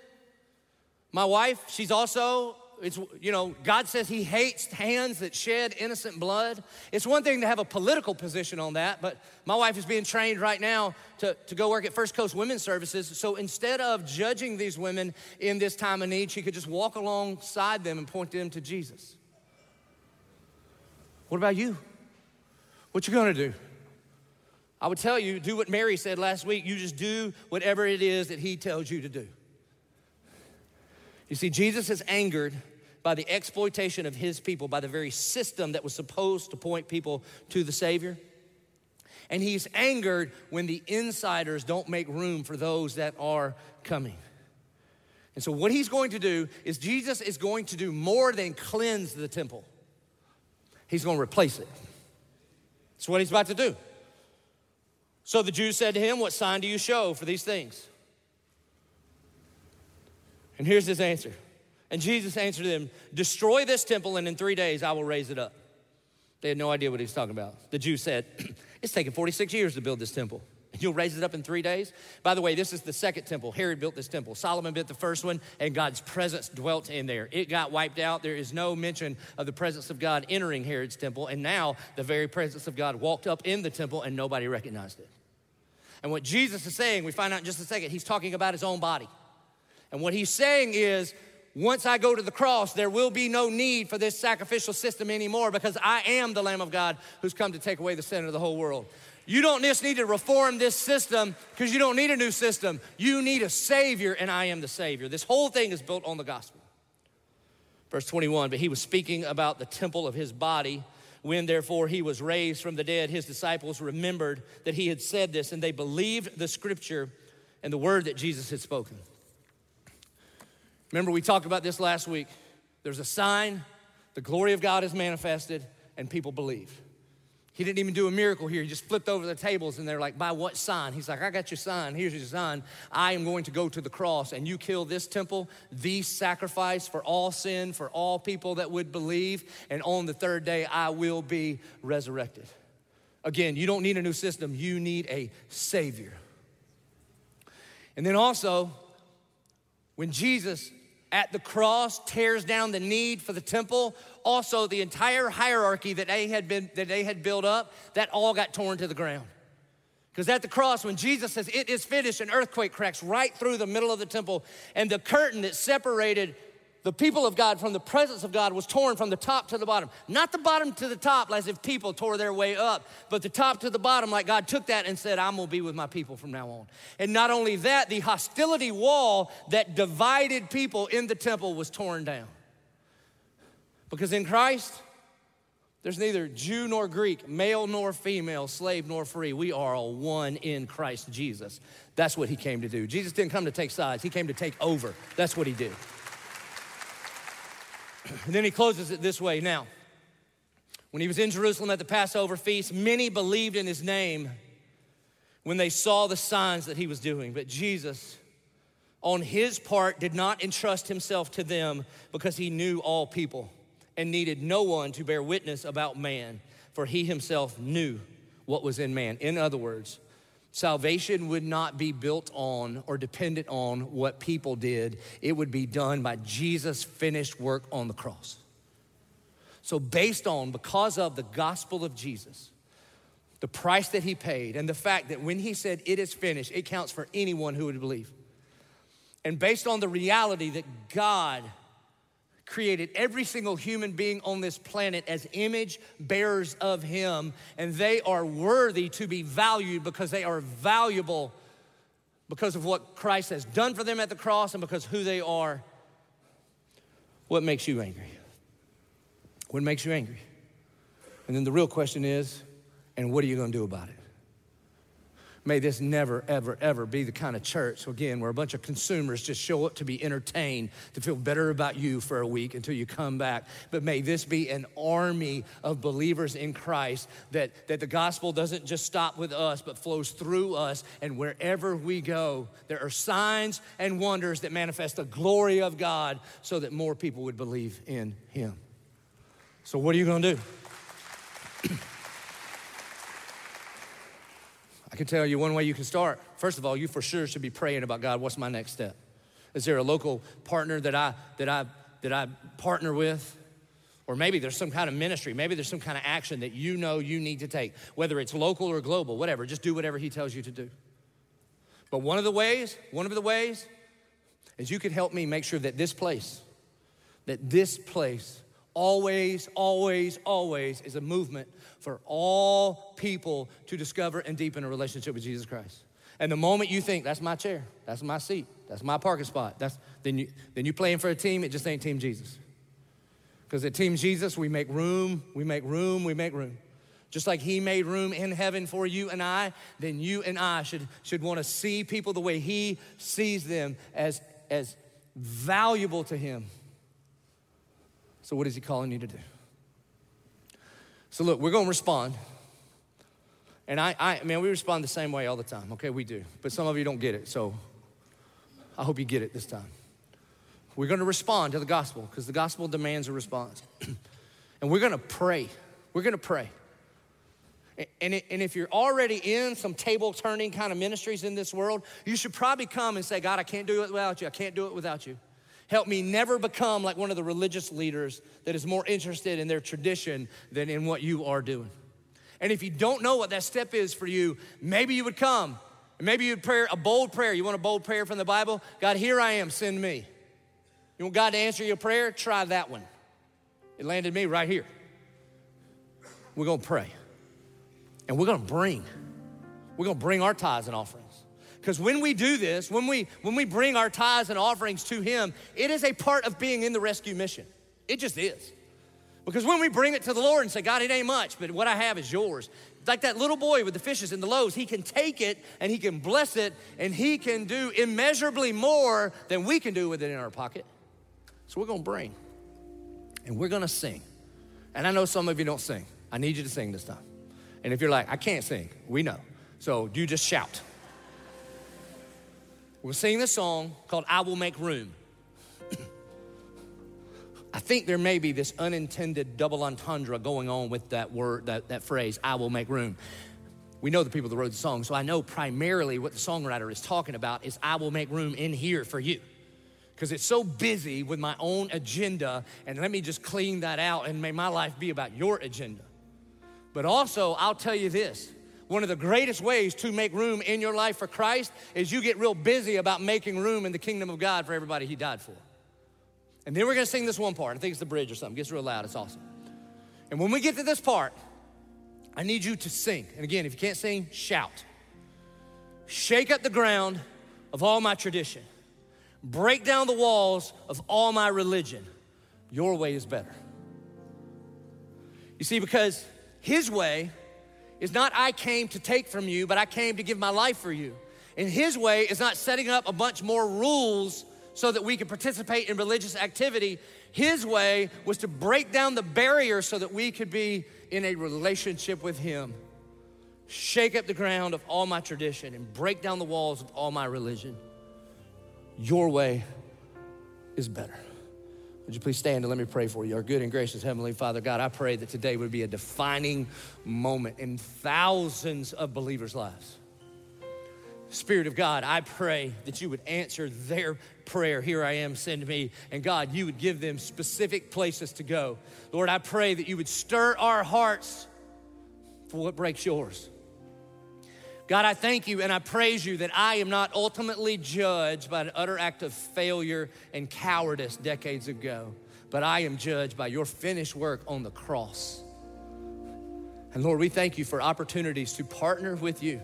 My wife, she's also it's, you know, God says He hates hands that shed innocent blood. It's one thing to have a political position on that, but my wife is being trained right now to, to go work at First Coast Women's Services. So instead of judging these women in this time of need, she could just walk alongside them and point them to Jesus. What about you? What you gonna do? I would tell you, do what Mary said last week. You just do whatever it is that He tells you to do. You see, Jesus is angered by the exploitation of his people, by the very system that was supposed to point people to the Savior. And he's angered when the insiders don't make room for those that are coming. And so, what he's going to do is, Jesus is going to do more than cleanse the temple, he's going to replace it. That's what he's about to do. So the Jews said to him, What sign do you show for these things? And here's his answer. And Jesus answered them, Destroy this temple, and in three days I will raise it up. They had no idea what he was talking about. The Jews said, *clears throat* It's taken 46 years to build this temple. You'll raise it up in three days? By the way, this is the second temple. Herod built this temple. Solomon built the first one, and God's presence dwelt in there. It got wiped out. There is no mention of the presence of God entering Herod's temple. And now the very presence of God walked up in the temple, and nobody recognized it. And what Jesus is saying, we find out in just a second, he's talking about his own body. And what he's saying is, once I go to the cross, there will be no need for this sacrificial system anymore because I am the Lamb of God who's come to take away the sin of the whole world. You don't just need to reform this system because you don't need a new system. You need a Savior, and I am the Savior. This whole thing is built on the gospel. Verse 21 But he was speaking about the temple of his body. When therefore he was raised from the dead, his disciples remembered that he had said this, and they believed the scripture and the word that Jesus had spoken. Remember, we talked about this last week. There's a sign, the glory of God is manifested, and people believe. He didn't even do a miracle here. He just flipped over the tables and they're like, By what sign? He's like, I got your sign. Here's your sign. I am going to go to the cross and you kill this temple, the sacrifice for all sin, for all people that would believe. And on the third day, I will be resurrected. Again, you don't need a new system, you need a Savior. And then also, when Jesus at the cross tears down the need for the temple. Also the entire hierarchy that they had been that they had built up that all got torn to the ground. Because at the cross when jesus says it is finished an earthquake cracks right through the middle of the temple and the curtain that separated the people of God from the presence of God was torn from the top to the bottom. Not the bottom to the top, as if people tore their way up, but the top to the bottom, like God took that and said, I'm gonna be with my people from now on. And not only that, the hostility wall that divided people in the temple was torn down. Because in Christ, there's neither Jew nor Greek, male nor female, slave nor free. We are all one in Christ Jesus. That's what he came to do. Jesus didn't come to take sides, he came to take over. That's what he did. And then he closes it this way now. When he was in Jerusalem at the Passover feast, many believed in his name when they saw the signs that he was doing. But Jesus, on his part, did not entrust himself to them because he knew all people and needed no one to bear witness about man, for he himself knew what was in man. In other words, Salvation would not be built on or dependent on what people did, it would be done by Jesus' finished work on the cross. So, based on, because of the gospel of Jesus, the price that he paid, and the fact that when he said it is finished, it counts for anyone who would believe. And based on the reality that God created every single human being on this planet as image bearers of Him, and they are worthy to be valued because they are valuable because of what Christ has done for them at the cross and because who they are. What makes you angry? What makes you angry? And then the real question is, and what are you gonna do about it? May this never, ever, ever be the kind of church, again, where a bunch of consumers just show up to be entertained, to feel better about you for a week until you come back. But may this be an army of believers in Christ that, that the gospel doesn't just stop with us, but flows through us. And wherever we go, there are signs and wonders that manifest the glory of God so that more people would believe in Him. So, what are you gonna do? *clears throat* I can tell you one way you can start. First of all, you for sure should be praying about God, what's my next step? Is there a local partner that I that I that I partner with? Or maybe there's some kind of ministry, maybe there's some kind of action that you know you need to take, whether it's local or global, whatever, just do whatever he tells you to do. But one of the ways, one of the ways is you could help me make sure that this place, that this place always, always, always is a movement for all people to discover and deepen a relationship with Jesus Christ. And the moment you think, that's my chair, that's my seat, that's my parking spot, that's, then, you, then you're playing for a team, it just ain't Team Jesus. Because at Team Jesus, we make room, we make room, we make room. Just like He made room in heaven for you and I, then you and I should, should want to see people the way He sees them as, as valuable to Him so, what is he calling you to do? So, look, we're going to respond. And I, I, man, we respond the same way all the time. Okay, we do. But some of you don't get it. So, I hope you get it this time. We're going to respond to the gospel because the gospel demands a response. *clears throat* and we're going to pray. We're going to pray. And, and if you're already in some table turning kind of ministries in this world, you should probably come and say, God, I can't do it without you. I can't do it without you. Help me never become like one of the religious leaders that is more interested in their tradition than in what you are doing. And if you don't know what that step is for you, maybe you would come. Maybe you'd pray a bold prayer. You want a bold prayer from the Bible? God, here I am, send me. You want God to answer your prayer? Try that one. It landed me right here. We're gonna pray. And we're gonna bring. We're gonna bring our tithes and offerings. Because when we do this, when we when we bring our tithes and offerings to him, it is a part of being in the rescue mission. It just is. Because when we bring it to the Lord and say, God, it ain't much, but what I have is yours. Like that little boy with the fishes and the loaves, he can take it and he can bless it and he can do immeasurably more than we can do with it in our pocket. So we're gonna bring and we're gonna sing. And I know some of you don't sing. I need you to sing this time. And if you're like, I can't sing, we know. So you just shout. We're singing this song called I Will Make Room. I think there may be this unintended double entendre going on with that word, that, that phrase, I will make room. We know the people that wrote the song, so I know primarily what the songwriter is talking about is I will make room in here for you. Because it's so busy with my own agenda, and let me just clean that out and may my life be about your agenda. But also, I'll tell you this one of the greatest ways to make room in your life for Christ is you get real busy about making room in the kingdom of God for everybody He died for. And then we're gonna sing this one part. I think it's the bridge or something. It gets real loud, it's awesome. And when we get to this part, I need you to sing. And again, if you can't sing, shout. Shake up the ground of all my tradition. Break down the walls of all my religion. Your way is better. You see, because his way is not I came to take from you, but I came to give my life for you. And his way is not setting up a bunch more rules so that we can participate in religious activity. His way was to break down the barrier so that we could be in a relationship with him. Shake up the ground of all my tradition and break down the walls of all my religion. Your way is better. Would you please stand and let me pray for you? Our good and gracious Heavenly Father, God, I pray that today would be a defining moment in thousands of believers' lives. Spirit of God, I pray that you would answer their prayer. Here I am, send me. And God, you would give them specific places to go. Lord, I pray that you would stir our hearts for what breaks yours. God, I thank you and I praise you that I am not ultimately judged by an utter act of failure and cowardice decades ago, but I am judged by your finished work on the cross. And Lord, we thank you for opportunities to partner with you.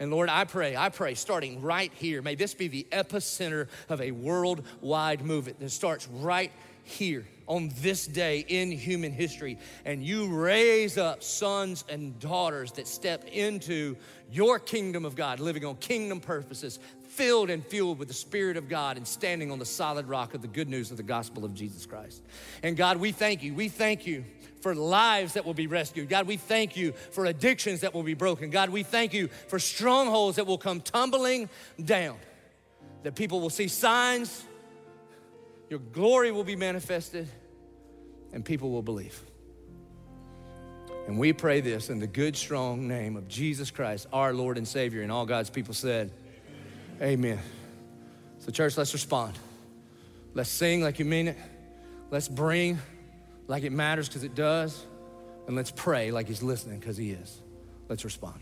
And Lord, I pray, I pray, starting right here, may this be the epicenter of a worldwide movement that starts right here on this day in human history. And you raise up sons and daughters that step into your kingdom of God, living on kingdom purposes, filled and fueled with the Spirit of God, and standing on the solid rock of the good news of the gospel of Jesus Christ. And God, we thank you. We thank you for lives that will be rescued. God, we thank you for addictions that will be broken. God, we thank you for strongholds that will come tumbling down, that people will see signs, your glory will be manifested, and people will believe. And we pray this in the good, strong name of Jesus Christ, our Lord and Savior. And all God's people said, Amen. Amen. So, church, let's respond. Let's sing like you mean it. Let's bring like it matters because it does. And let's pray like He's listening because He is. Let's respond.